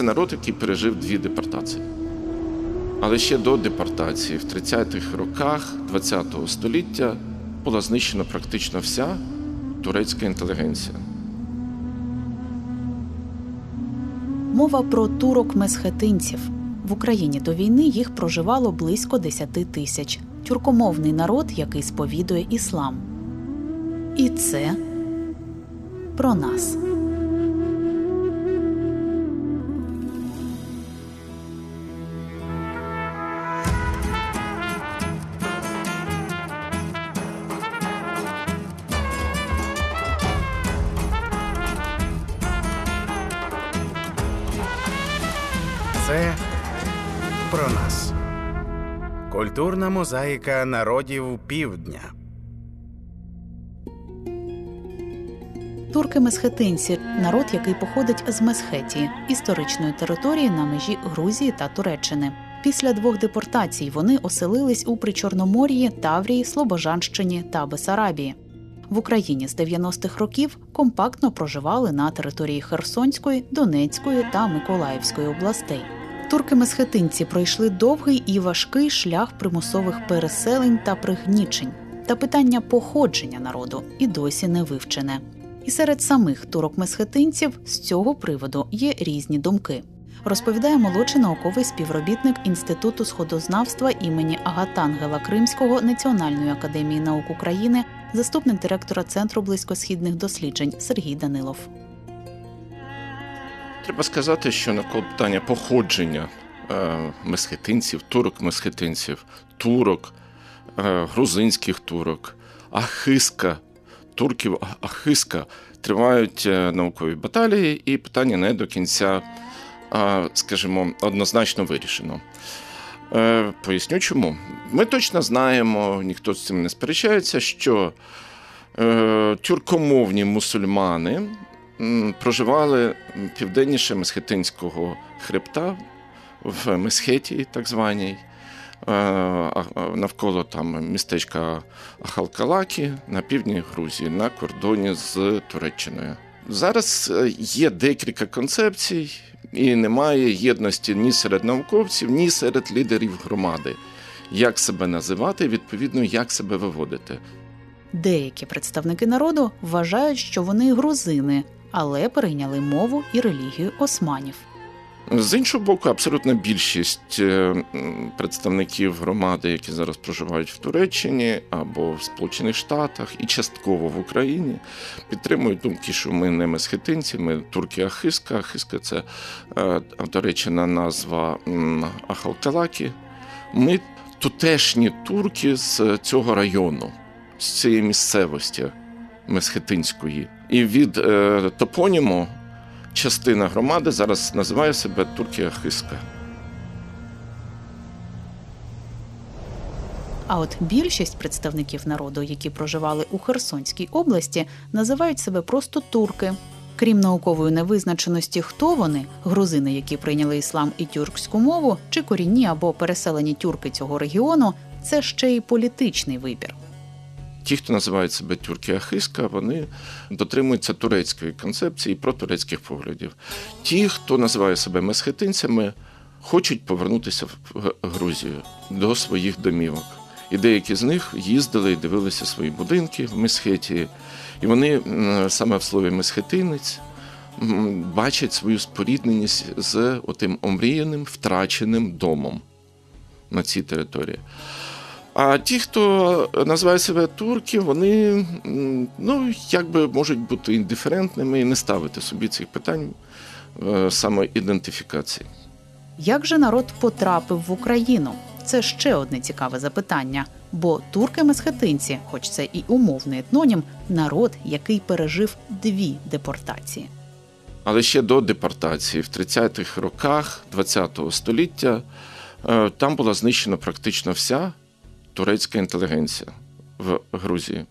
це народ, який пережив дві депортації. Але ще до депортації, в 30-х роках ХХ століття, була знищена практично вся турецька інтелігенція. Мова про турок-месхетинців. В Україні до війни їх проживало близько 10 тисяч. Тюркомовний народ, який сповідує іслам. І це про нас. Це про нас. Культурна мозаїка народів півдня. Турки-месхетинці народ, який походить з Месхетії, історичної території на межі Грузії та Туреччини. Після двох депортацій вони оселились у Причорномор'ї, Таврії, Слобожанщині та Бесарабії. В Україні з 90-х років компактно проживали на території Херсонської, Донецької та Миколаївської областей. Турки-месхетинці пройшли довгий і важкий шлях примусових переселень та пригнічень. Та питання походження народу і досі не вивчене. І серед самих турок-месхетинців з цього приводу є різні думки. Розповідає молодший науковий співробітник Інституту сходознавства імені Агатангела Кримського Національної академії наук України, заступник директора Центру близькосхідних досліджень Сергій Данилов. Треба сказати, що навколо питання походження е, месхетинців, турок-месхетинців, турок, е, грузинських турок, ахиска, турків ахиска тривають е, наукові баталії, і питання не до кінця, скажімо, однозначно вирішено. Поясню чому. Ми точно знаємо, ніхто з цим не сперечається, що тюркомовні мусульмани проживали південніше Месхетинського хребта в Месхетії, так званій, навколо там містечка Ахалкалакі на півдні Грузії на кордоні з Туреччиною. Зараз е, є декілька концепцій, і немає єдності ні серед науковців, ні серед лідерів громади. Як себе називати, відповідно, як себе виводити. Деякі представники народу вважають, що вони грузини, але перейняли мову і релігію османів. З іншого боку, абсолютна більшість е, представників громади, які зараз проживають в Туреччині або в Сполучених Штатах і частково в Україні, підтримують думки, що ми не месхетинці, ми турки Ахиска. Ахиска це е, туреччина назва Ахалталакі. Ми тутешні турки з цього району, з цієї місцевості месхетинської. І від е, топоніму частина громади зараз називає себе Туркія Хиска. А от більшість представників народу, які проживали у Херсонській області, називають себе просто турки. Крім наукової невизначеності, хто вони грузини, які прийняли іслам і тюркську мову, чи корінні або переселені тюрки цього регіону, це ще й політичний вибір. Ті, хто називають себе тюрки Ахиска, вони дотримуються турецької концепції про турецьких поглядів. Ті, хто називає себе месхетинцями, хочуть повернутися в Грузію до своїх домівок. І деякі з них їздили і дивилися свої будинки в Месхетії. І вони саме в слові месхетинець бачать свою спорідненість з отим омріяним втраченим домом на цій території. А ті, хто називає себе турки, вони ну, якби можуть бути індиферентними і не ставити собі цих питань е, самоідентифікації. Як же народ потрапив в Україну? Це ще одне цікаве запитання. Бо турки-месхетинці, хоч це і умовний етнонім, народ, який пережив дві депортації. Але ще до депортації, в 30-х роках ХХ століття, е, там була знищена практично вся турецька інтелігенція в Грузії.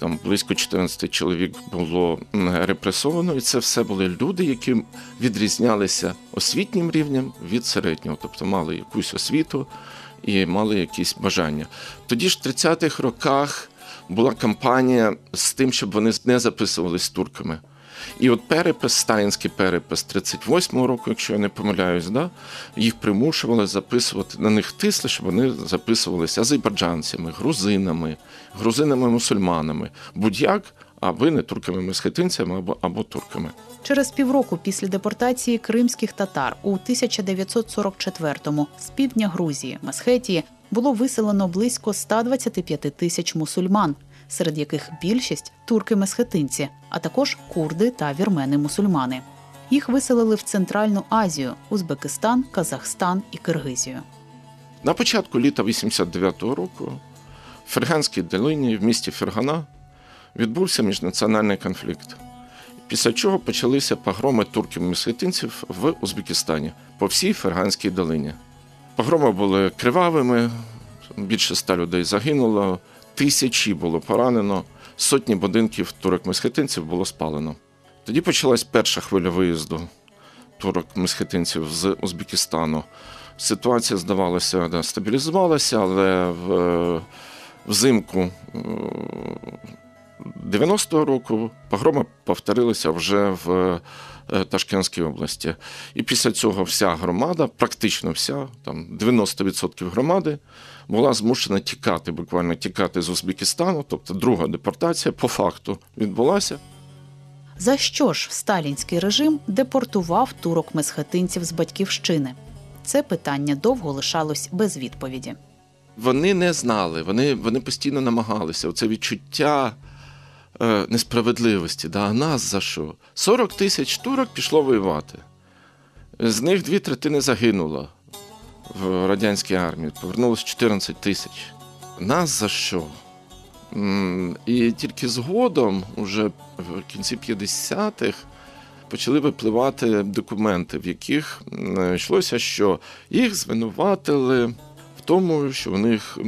Там близько 14 чоловік було репресовано, і це все були люди, які відрізнялися освітнім рівнем від середнього, тобто мали якусь освіту і мали якісь бажання. Тоді ж в 30-х роках була кампанія з тим, щоб вони не записувалися турками. І от перепис, сталінський перепис 38-го року, якщо я не помиляюсь, да, їх примушували записувати, на них тисли, щоб вони записувалися азербайджанцями, грузинами, грузинами-мусульманами, будь-як, а ви не турками-месхетинцями або, або турками. Через півроку після депортації кримських татар у 1944-му з півдня Грузії Месхетії було виселено близько 125 тисяч мусульман, серед яких більшість турки-месхетинці, а також курди та вірмени-мусульмани. Їх виселили в Центральну Азію, Узбекистан, Казахстан і Киргизію. На початку літа 89-го року в Ферганській долині в місті Фергана відбувся міжнаціональний конфлікт. Після чого почалися погроми турків-месхетинців в Узбекистані по всій Ферганській долині. Погроми були кривавими, більше ста людей загинуло, тисячі було поранено, сотні будинків турок-месхетинців було спалено. Тоді почалась перша хвиля виїзду турок-месхетинців з Узбекистану. Ситуація, здавалося, да, стабілізувалася, але в, взимку е, 90-го року погроми повторилися вже в е, Ташкентській області. І після цього вся громада, практично вся, там 90% громади, була змушена тікати, буквально тікати з Узбекистану, тобто друга депортація по факту відбулася. За що ж сталінський режим депортував турок-месхетинців з батьківщини? Це питання довго лишалось без відповіді. Вони не знали, вони, вони постійно намагалися. Оце відчуття е, несправедливості. Да, а нас за що? 40 тисяч турок пішло воювати. З них дві третини загинуло в радянській армії. Повернулося 14 тисяч. Нас за що? І тільки згодом, уже в кінці 50-х, почали випливати документи, в яких йшлося, що їх звинуватили в тому, що у них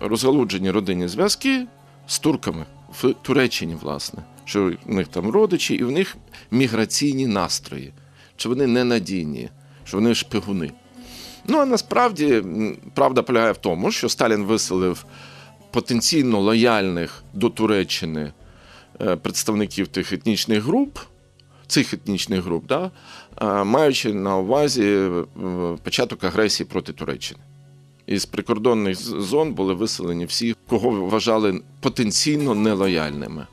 розгалуджені родинні зв'язки з турками в Туреччині, власне, що у них там родичі, і в них міграційні настрої, що вони ненадійні, що вони шпигуни. Ну а насправді правда полягає в тому, що Сталін виселив потенційно лояльних до Туреччини е, представників тих етнічних груп, цих етнічних груп, да, е, маючи на увазі е, початок агресії проти Туреччини. Із прикордонних зон були виселені всі, кого вважали потенційно нелояльними.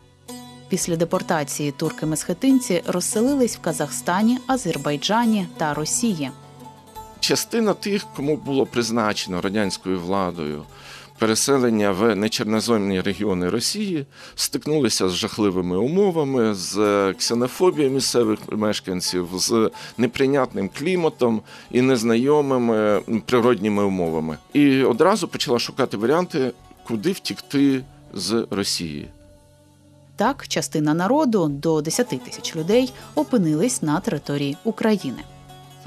Після депортації турки-месхетинці розселились в Казахстані, Азербайджані та Росії. Частина тих, кому було призначено радянською владою переселення в нечерноземні регіони Росії, стикнулися з жахливими умовами, з ксенофобією місцевих мешканців, з неприйнятним кліматом і незнайомими природніми умовами. І одразу почала шукати варіанти, куди втікти з Росії. Так, частина народу до 10 тисяч людей опинились на території України.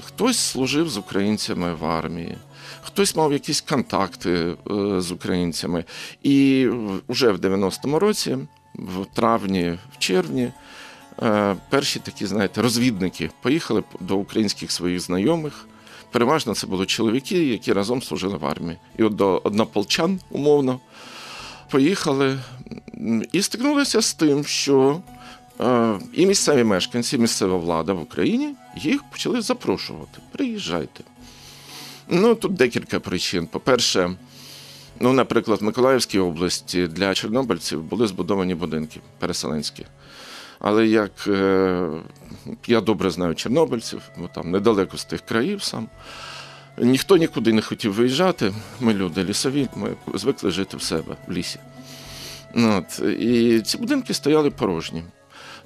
Хтось служив з українцями в армії, хтось мав якісь контакти е, з українцями. І вже в 90-му році, в травні, в червні, е, перші такі, знаєте, розвідники поїхали до українських своїх знайомих. Переважно це були чоловіки, які разом служили в армії. І от до однополчан, умовно, поїхали і стикнулися з тим, що і місцеві мешканці, місцева влада в Україні їх почали запрошувати. Приїжджайте. Ну, тут декілька причин. По-перше, ну, наприклад, в Миколаївській області для чорнобильців були збудовані будинки переселенські. Але як е, я добре знаю чорнобильців, бо там недалеко з тих країв сам. Ніхто нікуди не хотів виїжджати. Ми люди лісові, ми звикли жити в себе в лісі. Ну, От, і ці будинки стояли порожні.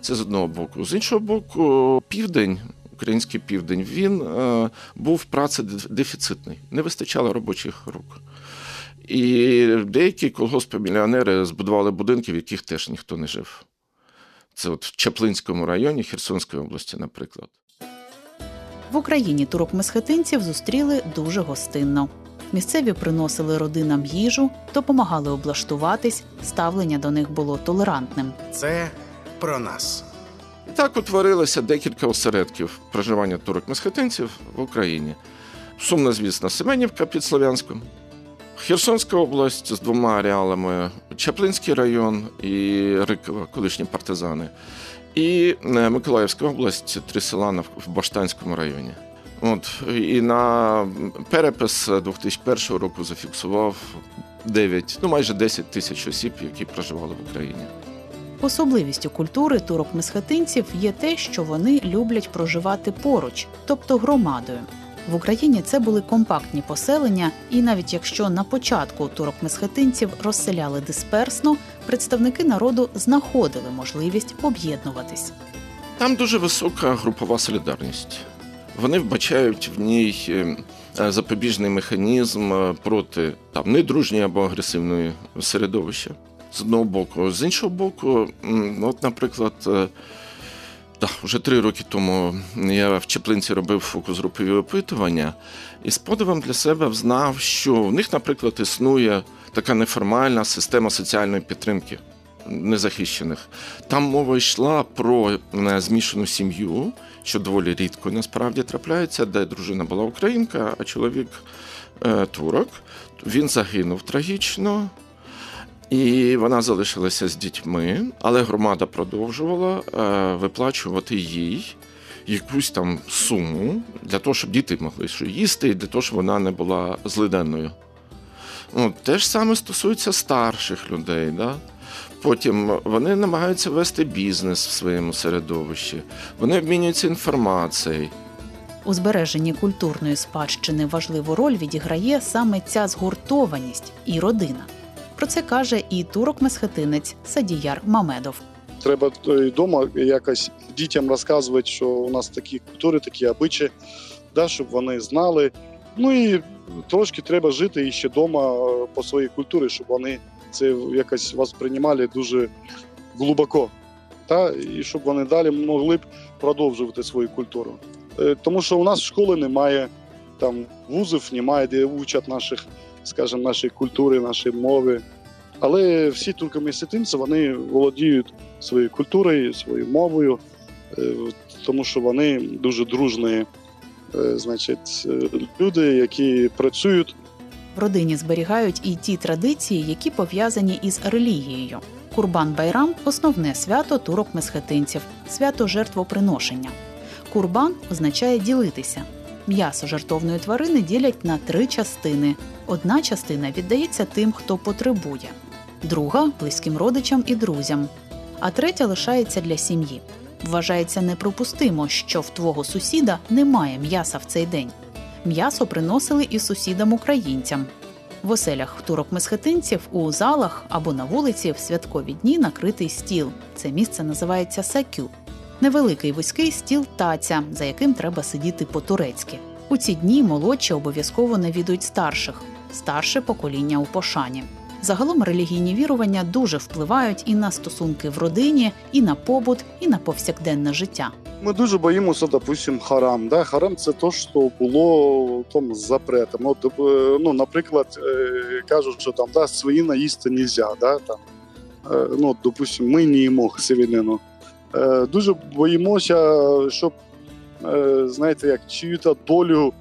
Це з одного боку. З іншого боку, південь, український південь, він е, був працедефіцитний, не вистачало робочих рук. І деякі колгоспи-мільйонери збудували будинки, в яких теж ніхто не жив. Це от в Чаплинському районі Херсонської області, наприклад. В Україні турок-месхетинців зустріли дуже гостинно. Місцеві приносили родинам їжу, допомагали облаштуватись, ставлення до них було толерантним. Це про нас. І так утворилося декілька осередків проживання турок-месхетинців в Україні. Сумно, звісно, Семенівка під Слов'янськом, Херсонська область з двома ареалами, Чаплинський район і Рикова, колишні партизани, І е, Миколаївська область, три села в Баштанському районі. От, і на перепис 2001 року зафіксував 9, ну майже 10 тисяч осіб, які проживали в Україні. Особливістю культури турок-месхетинців є те, що вони люблять проживати поруч, тобто громадою. В Україні це були компактні поселення, і навіть якщо на початку турок-месхетинців розселяли дисперсно, представники народу знаходили можливість об'єднуватись. Там дуже висока групова солідарність. Вони вбачають в ній е, е, запобіжний механізм е, проти там недружньої або агресивної середовища. З одного боку, з іншого боку, от, наприклад, е, вже три роки тому я в Чеплинці робив фокус-групові опитування і з подивом для себе взнав, що в них, наприклад, існує така неформальна система соціальної підтримки незахищених. Там мова йшла про змішану сім'ю, що доволі рідко насправді трапляється, де дружина була українка, а чоловік е, турок. Він загинув трагічно. І вона залишилася з дітьми, але громада продовжувала е, виплачувати їй якусь там суму для того, щоб діти могли що їсти, і для того, щоб вона не була злиденною. Ну, те ж саме стосується старших людей. Да? Потім вони намагаються вести бізнес в своєму середовищі, вони обмінюються інформацією. У збереженні культурної спадщини важливу роль відіграє саме ця згуртованість і родина. Про це каже і турок-месхетинець Садіяр Мамедов. Треба вдома якось дітям розказувати, що у нас такі культури, такі обичаї, да, щоб вони знали. Ну і трошки треба жити і ще вдома по своїй культурі, щоб вони це якось восприймали дуже глибоко. Та, і щоб вони далі могли б продовжувати свою культуру. Е, Тому що у нас школи немає, там вузів немає, де учать наших, скажімо, нашої культури, нашої мови. Але всі туркомісятинці вони володіють своєю культурою, своєю мовою, е, тому що вони дуже дружні, е, значить, е, люди, які працюють. В родині зберігають і ті традиції, які пов'язані із релігією. Курбан Байрам основне свято турок-месхетинців, свято жертвоприношення. Курбан означає ділитися. М'ясо жертовної тварини ділять на три частини. Одна частина віддається тим, хто потребує, друга близьким родичам і друзям, а третя лишається для сім'ї. Вважається неприпустимо, що в твого сусіда немає м'яса в цей день. М'ясо приносили і сусідам українцям. В оселях турок-месхетинців у залах або на вулиці в святкові дні накритий стіл. Це місце називається сакю. Невеликий вузький стіл таця, за яким треба сидіти по-турецьки. У ці дні молодші обов'язково навідують старших, старше покоління у пошані. Загалом релігійні вірування дуже впливають і на стосунки в родині, і на побут, і на повсякденне життя. Ми дуже боїмося, допустим, харам. Да? Харам це те, що було там запретом. Ну, ну, наприклад, е, кажуть, що там да, свинина їсти не можна. Да? Там, е, ну, допустим, ми не їмо свинину. Е, дуже боїмося, щоб, е, знаєте, як чию-то долю,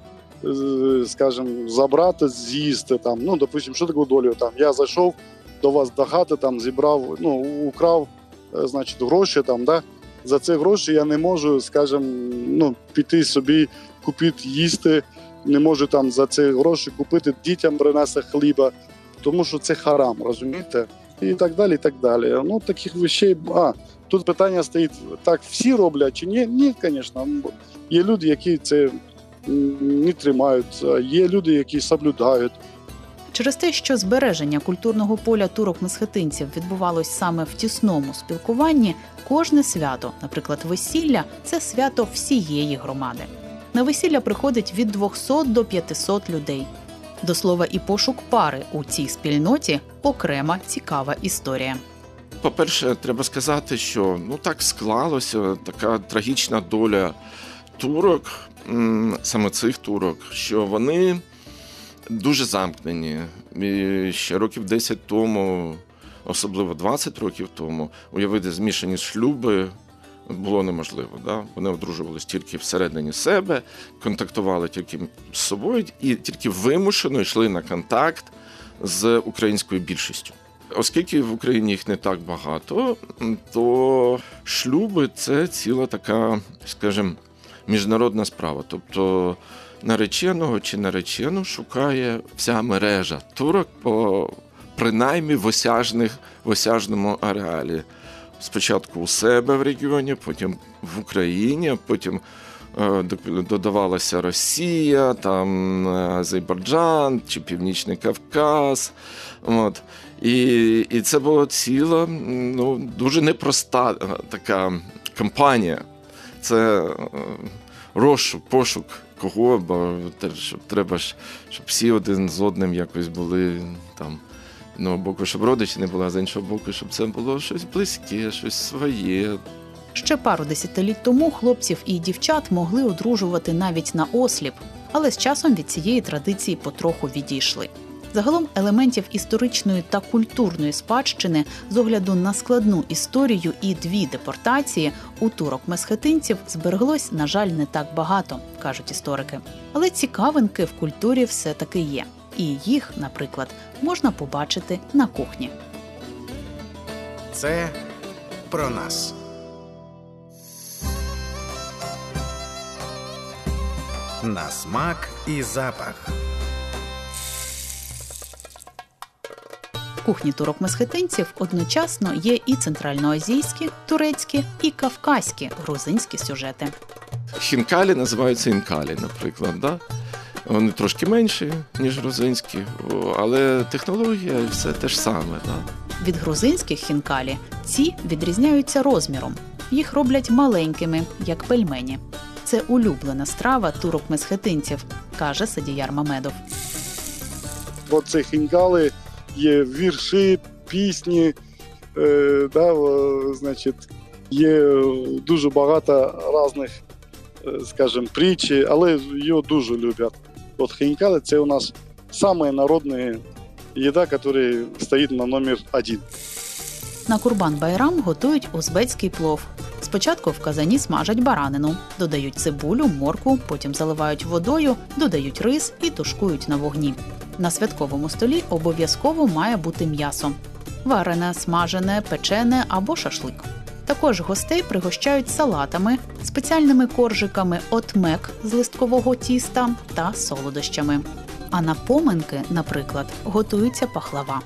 скажімо, забрати, з'їсти. Там. Ну, допустим, що таке долю? Там, я зайшов до вас до хати, там, зібрав, ну, украв, е, значить, гроші там, да? за ці гроші я не можу, скажімо, ну, піти собі, купити їсти, не можу там за ці гроші купити дітям принести хліба, тому що це харам, розумієте? І так далі, і так далі. Ну, таких вещей. А, тут питання стоїть: так всі роблять чи ні? Ні, звісно. Є люди, які це не тримають, є люди, які соблюдають. Через те, що збереження культурного поля турок-месхетинців відбувалось саме в тісному спілкуванні, кожне свято, наприклад, весілля, це свято всієї громади. На весілля приходить від 200 до 500 людей. До слова, і пошук пари у цій спільноті окрема цікава історія. По-перше, треба сказати, що ну так склалося така трагічна доля турок, саме цих турок, що вони дуже замкнені. І ще років 10 тому, особливо 20 років тому, уявити змішані шлюби було неможливо. Да? Вони одружувалися тільки всередині себе, контактували тільки з собою і тільки вимушено йшли на контакт з українською більшістю. Оскільки в Україні їх не так багато, то шлюби це ціла така, скажімо, міжнародна справа. Тобто нареченого чи наречену шукає вся мережа турок по принаймні в осяжних, в осяжному ареалі. Спочатку у себе в регіоні, потім в Україні, потім е, додавалася Росія, там е, Азербайджан чи Північний Кавказ. От. І і це була ціла ну, дуже непроста е, така кампанія. Це розшук, пошук кого, бо треба щоб всі один з одним якось були там. Одного боку, щоб родичі не були, а з іншого боку, щоб це було щось близьке, щось своє. Ще пару десятиліть тому хлопців і дівчат могли одружувати навіть на осліп, але з часом від цієї традиції потроху відійшли. Загалом елементів історичної та культурної спадщини з огляду на складну історію і дві депортації у турок месхетинців збереглось, на жаль, не так багато, кажуть історики. Але цікавинки в культурі все таки є, і їх, наприклад, можна побачити на кухні. Це про нас. На смак і запах. кухні турок-месхетинців одночасно є і центральноазійські, турецькі, і кавказькі грузинські сюжети. Хінкалі називаються інкалі, наприклад. Да? Вони трошки менші, ніж грузинські, але технологія все те ж саме. Да? Від грузинських хінкалі ці відрізняються розміром. Їх роблять маленькими, як пельмені. Це улюблена страва турок-месхетинців, каже Садіяр Мамедов. Оце хінкали є вірші, пісні, е, да, значить, є дуже багато різних, е, скажімо, притчі, але його дуже люблять. От хінкали це у нас самая народная їда, яка стоїть на номер один. На Курбан Байрам готують узбецький плов. Спочатку в казані смажать баранину, додають цибулю, морку, потім заливають водою, додають рис і тушкують на вогні. На святковому столі обов'язково має бути м'ясо варене, смажене, печене або шашлик. Також гостей пригощають салатами, спеціальними коржиками отмек з листкового тіста та солодощами. А на поминки, наприклад, готується пахлава.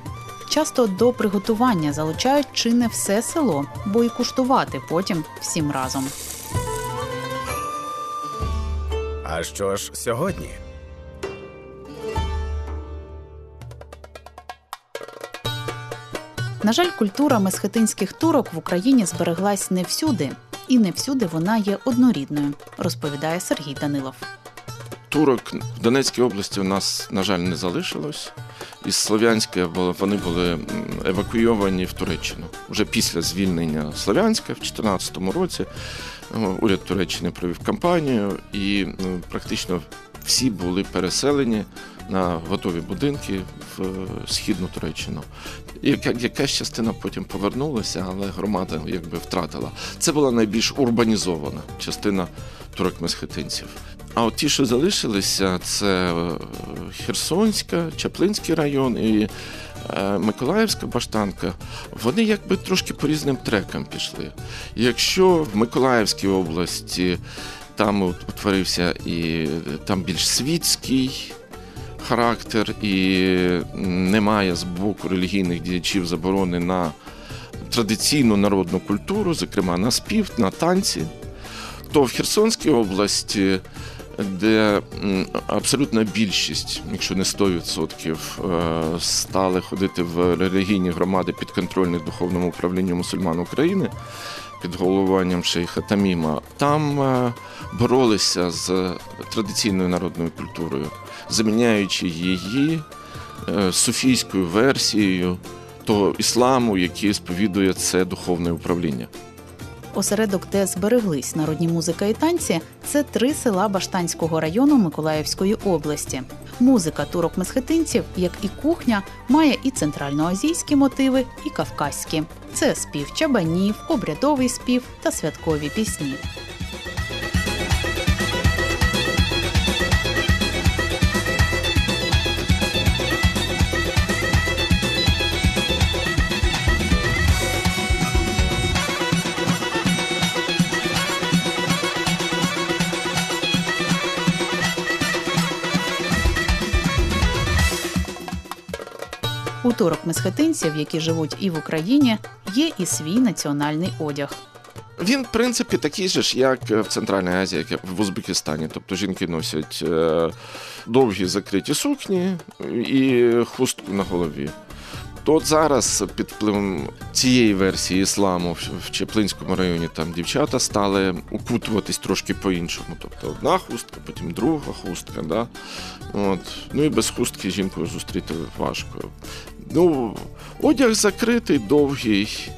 Часто до приготування залучають чи не все село, бо й куштувати потім всім разом. А що ж сьогодні? На жаль, культура месхетинських турок в Україні збереглась не всюди, і не всюди вона є однорідною, розповідає Сергій Данилов. Турок в Донецькій області у нас, на жаль, не залишилось. Із Слов'янська вони були евакуйовані в Туреччину. Вже після звільнення Слов'янська в 2014 році уряд Туреччини провів кампанію, і ну, практично всі були переселені на готові будинки в е, східну Туреччину. Якась частина потім повернулася, але громада якби втратила. Це була найбільш урбанізована частина турок-месхетинців. А от ті, що залишилися, це е, Херсонська, Чаплинський район і е, Миколаївська баштанка, вони якби трошки по різним трекам пішли. Якщо в Миколаївській області там утворився і там більш світський характер, і немає з боку релігійних діячів заборони на традиційну народну культуру, зокрема на спів, на танці, то в Херсонській області. Де абсолютна більшість, якщо не 100%, е, стали ходити в релігійні громади підконтрольних духовному управлінню мусульман України під головуванням шейха Таміма, там е, боролися з традиційною народною культурою, заміняючи її е, суфійською версією того ісламу, який сповідує це духовне управління. Осередок, де збереглись народні музика і танці, це три села Баштанського району Миколаївської області. Музика турок месхетинців, як і кухня, має і центральноазійські мотиви, і кавказькі. Це спів чабанів, обрядовий спів та святкові пісні. У турок-месхетинців, які живуть і в Україні, є і свій національний одяг. Він, в принципі, такий же ж, як в Центральній Азії, як в Узбекистані. Тобто жінки носять е, довгі закриті сукні і хустку на голові. То зараз під впливом цієї версії ісламу в- Чеплинському районі там дівчата стали укутуватись трошки по-іншому. Тобто одна хустка, потім друга хустка. Да? От. Ну і без хустки жінку зустріти важко. Ну, одяг закритий, довгий,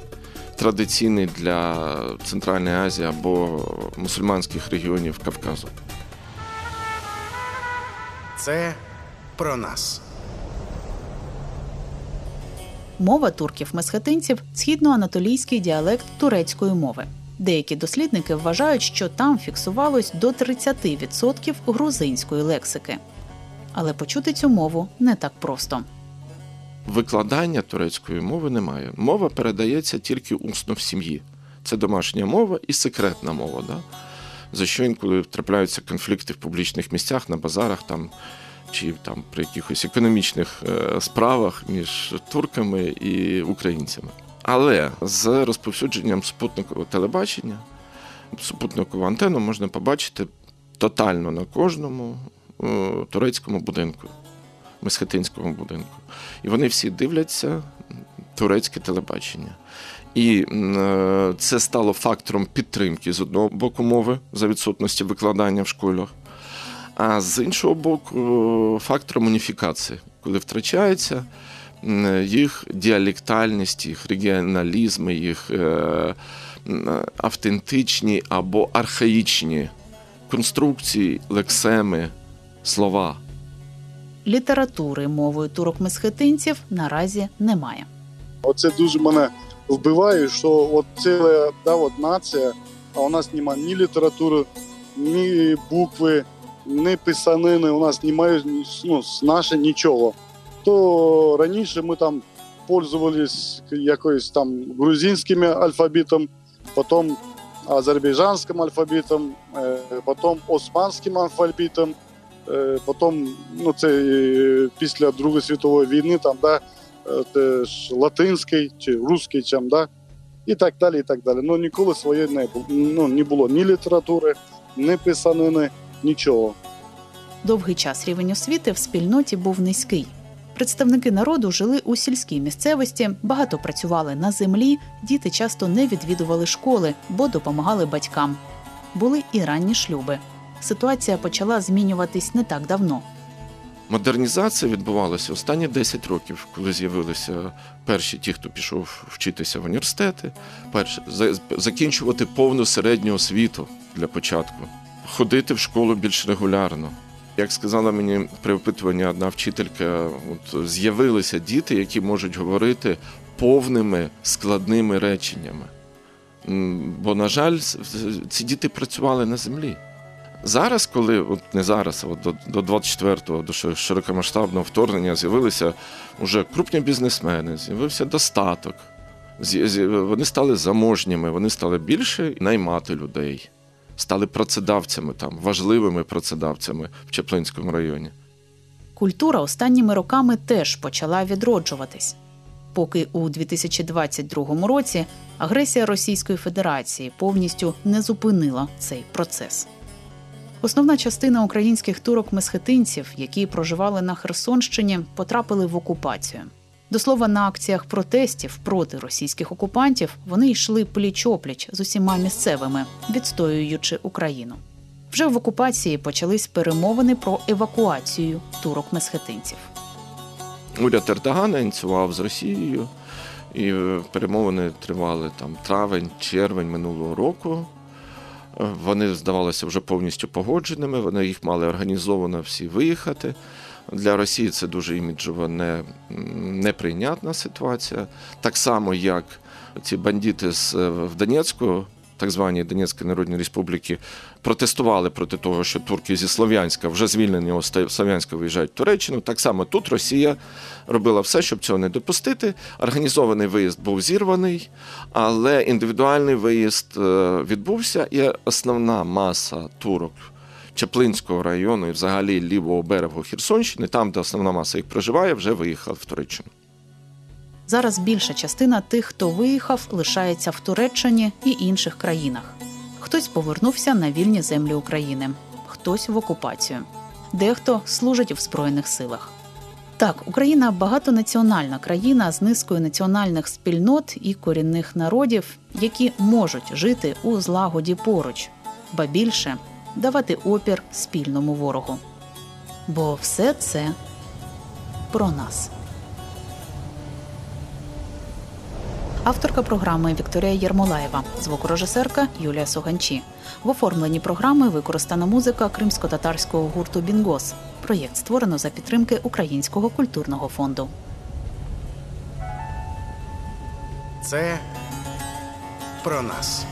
традиційний для Центральної Азії або мусульманських регіонів Кавказу. Це про нас. Мова турків-месхетинців східноанатолійський діалект турецької мови. Деякі дослідники вважають, що там фіксувалось до 30% грузинської лексики. Але почути цю мову не так просто. Викладання турецької мови немає. Мова передається тільки усно в сім'ї. Це домашня мова і секретна мова. Да? За що інколи трапляються конфлікти в публічних місцях, на базарах там, чи там при якихось економічних е, справах між турками і українцями. Але з розповсюдженням супутникового телебачення, супутникову антенну можна побачити тотально на кожному е, турецькому будинку, месхетинському будинку. І вони всі дивляться турецьке телебачення. І е, це стало фактором підтримки з одного боку мови за відсутності викладання в школах, а з іншого боку, е, фактором уніфікації, коли втрачається їх діалектальність, їх регіоналізми, їх е, автентичні або архаїчні конструкції, лексеми, слова. Літератури мовою турок-месхетинців наразі немає. Оце дуже мене вбиває, що от ціла да, от нація, а у нас немає ні літератури, ні букви, ні писанини, у нас немає ну, наше нічого. То раніше ми там пользувались якоюсь там грузинським алфавітом, потім азербайджанським алфавітом, е, потім османським алфавітом, потім ну, це е, після Другої світової війни, там, да, е, теж латинський чи русський, чим, да? і так далі. і так далі. Ну ніколи своєї не було. Ну, не було ні літератури, ні писанини, нічого. Довгий час рівень освіти в спільноті був низький. Представники народу жили у сільській місцевості, багато працювали на землі, діти часто не відвідували школи, бо допомагали батькам. Були і ранні шлюби. Ситуація почала змінюватись не так давно. Модернізація відбувалася останні 10 років, коли з'явилися перші ті, хто пішов вчитися в університети, перше за- закінчувати повну середню освіту для початку, ходити в школу більш регулярно. Як сказала мені при опитуванні одна вчителька, от з'явилися діти, які можуть говорити повними складними реченнями. Бо, на жаль, ці діти працювали на землі. Зараз, коли от не зараз, от до, до 24-го, до ши- широкомасштабного вторгнення, з'явилися вже крупні бізнесмени, з'явився достаток. Вони стали заможніми, вони стали більше наймати людей, стали працедавцями там, важливими працедавцями в Чеплинському районі. Культура останніми роками теж почала відроджуватись. Поки у 2022 році агресія Російської Федерації повністю не зупинила цей процес. Основна частина українських турок-месхетинців, які проживали на Херсонщині, потрапили в окупацію. До слова, на акціях протестів проти російських окупантів вони йшли пліч-опліч з усіма місцевими, відстоюючи Україну. Вже в окупації почались перемовини про евакуацію турок-месхетинців. Уряд Ердогана ініціював з Росією, і е, перемовини тривали там травень, червень минулого року. Вони здавалися вже повністю погодженими. Вони їх мали організовано всі виїхати. Для Росії це дуже іміджово не, неприйнятна ситуація. Так само, як ці бандити з в Донецьку, так звані Донецької Народної Республіки, протестували проти того, що турки зі Слов'янська, вже звільненого Ста- Слов'янська виїжджають в Туреччину. Так само тут Росія робила все, щоб цього не допустити. Організований виїзд був зірваний, але індивідуальний виїзд е, відбувся, і основна маса турок. Чаплинського району і взагалі лівого берегу Херсонщини, там, де основна маса їх проживає, вже виїхала в Туреччину. Зараз більша частина тих, хто виїхав, лишається в Туреччині і інших країнах. Хтось повернувся на вільні землі України, хтось в окупацію, дехто служить в Збройних силах. Так, Україна багатонаціональна країна з низкою національних спільнот і корінних народів, які можуть жити у злагоді поруч, ба більше давати опір спільному ворогу. Бо все це про нас. Авторка програми Вікторія Єрмолаєва, звукорежисерка Юлія Суганчі. В оформленні програми використана музика кримсько-татарського гурту Бінгос. Проєкт створено за підтримки Українського культурного фонду. Це про нас.